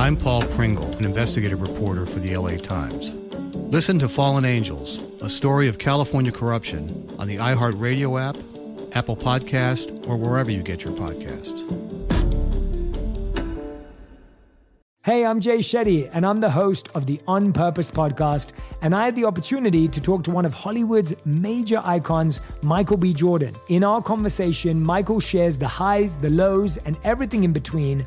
I'm Paul Pringle, an investigative reporter for the LA Times. Listen to Fallen Angels, a story of California corruption on the iHeartRadio app, Apple Podcast, or wherever you get your podcasts. Hey, I'm Jay Shetty, and I'm the host of the On Purpose podcast. And I had the opportunity to talk to one of Hollywood's major icons, Michael B. Jordan. In our conversation, Michael shares the highs, the lows, and everything in between,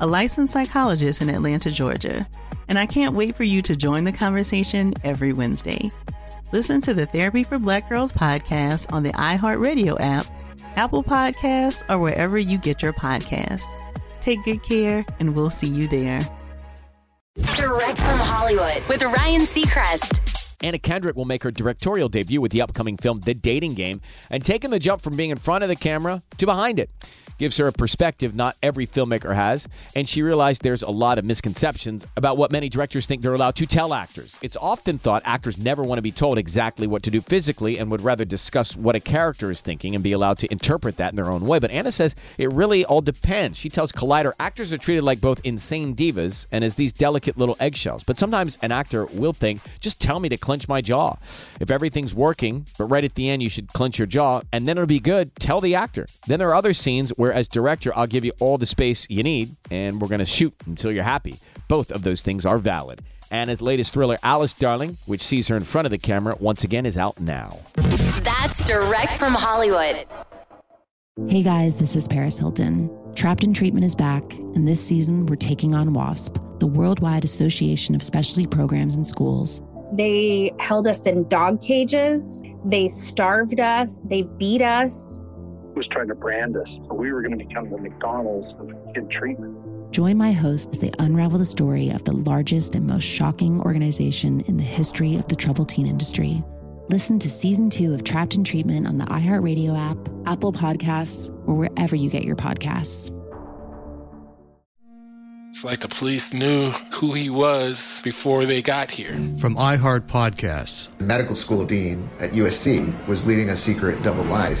a licensed psychologist in Atlanta, Georgia and I can't wait for you to join the conversation every Wednesday. Listen to the Therapy for Black Girls podcast on the iHeartRadio app, Apple Podcasts, or wherever you get your podcasts. Take good care, and we'll see you there. Direct from Hollywood with Ryan Seacrest. Anna Kendrick will make her directorial debut with the upcoming film The Dating Game and taking the jump from being in front of the camera to behind it gives her a perspective not every filmmaker has, and she realized there's a lot of misconceptions about what many directors think they're allowed to tell actors. It's often thought actors never want to be told exactly what to do physically and would rather discuss what a character is thinking and be allowed to interpret that in their own way. But Anna says it really all depends. She tells Collider actors are treated like both insane divas and as these delicate little eggshells. But sometimes an actor will think, just tell me to clench my jaw. If everything's working, but right at the end you should clench your jaw and then it'll be good, tell the actor. Then there are other scenes where as director, I'll give you all the space you need, and we're going to shoot until you're happy. Both of those things are valid. Anna's latest thriller, Alice Darling, which sees her in front of the camera, once again is out now. That's direct from Hollywood. Hey guys, this is Paris Hilton. Trapped in Treatment is back, and this season we're taking on WASP, the Worldwide Association of Specialty Programs and Schools. They held us in dog cages, they starved us, they beat us, was trying to brand us. So we were going to become the McDonald's of kid treatment. Join my host as they unravel the story of the largest and most shocking organization in the history of the troubled teen industry. Listen to season two of Trapped in Treatment on the iHeartRadio app, Apple Podcasts, or wherever you get your podcasts. It's like the police knew who he was before they got here. From iHeart Podcasts, medical school dean at USC was leading a secret double life.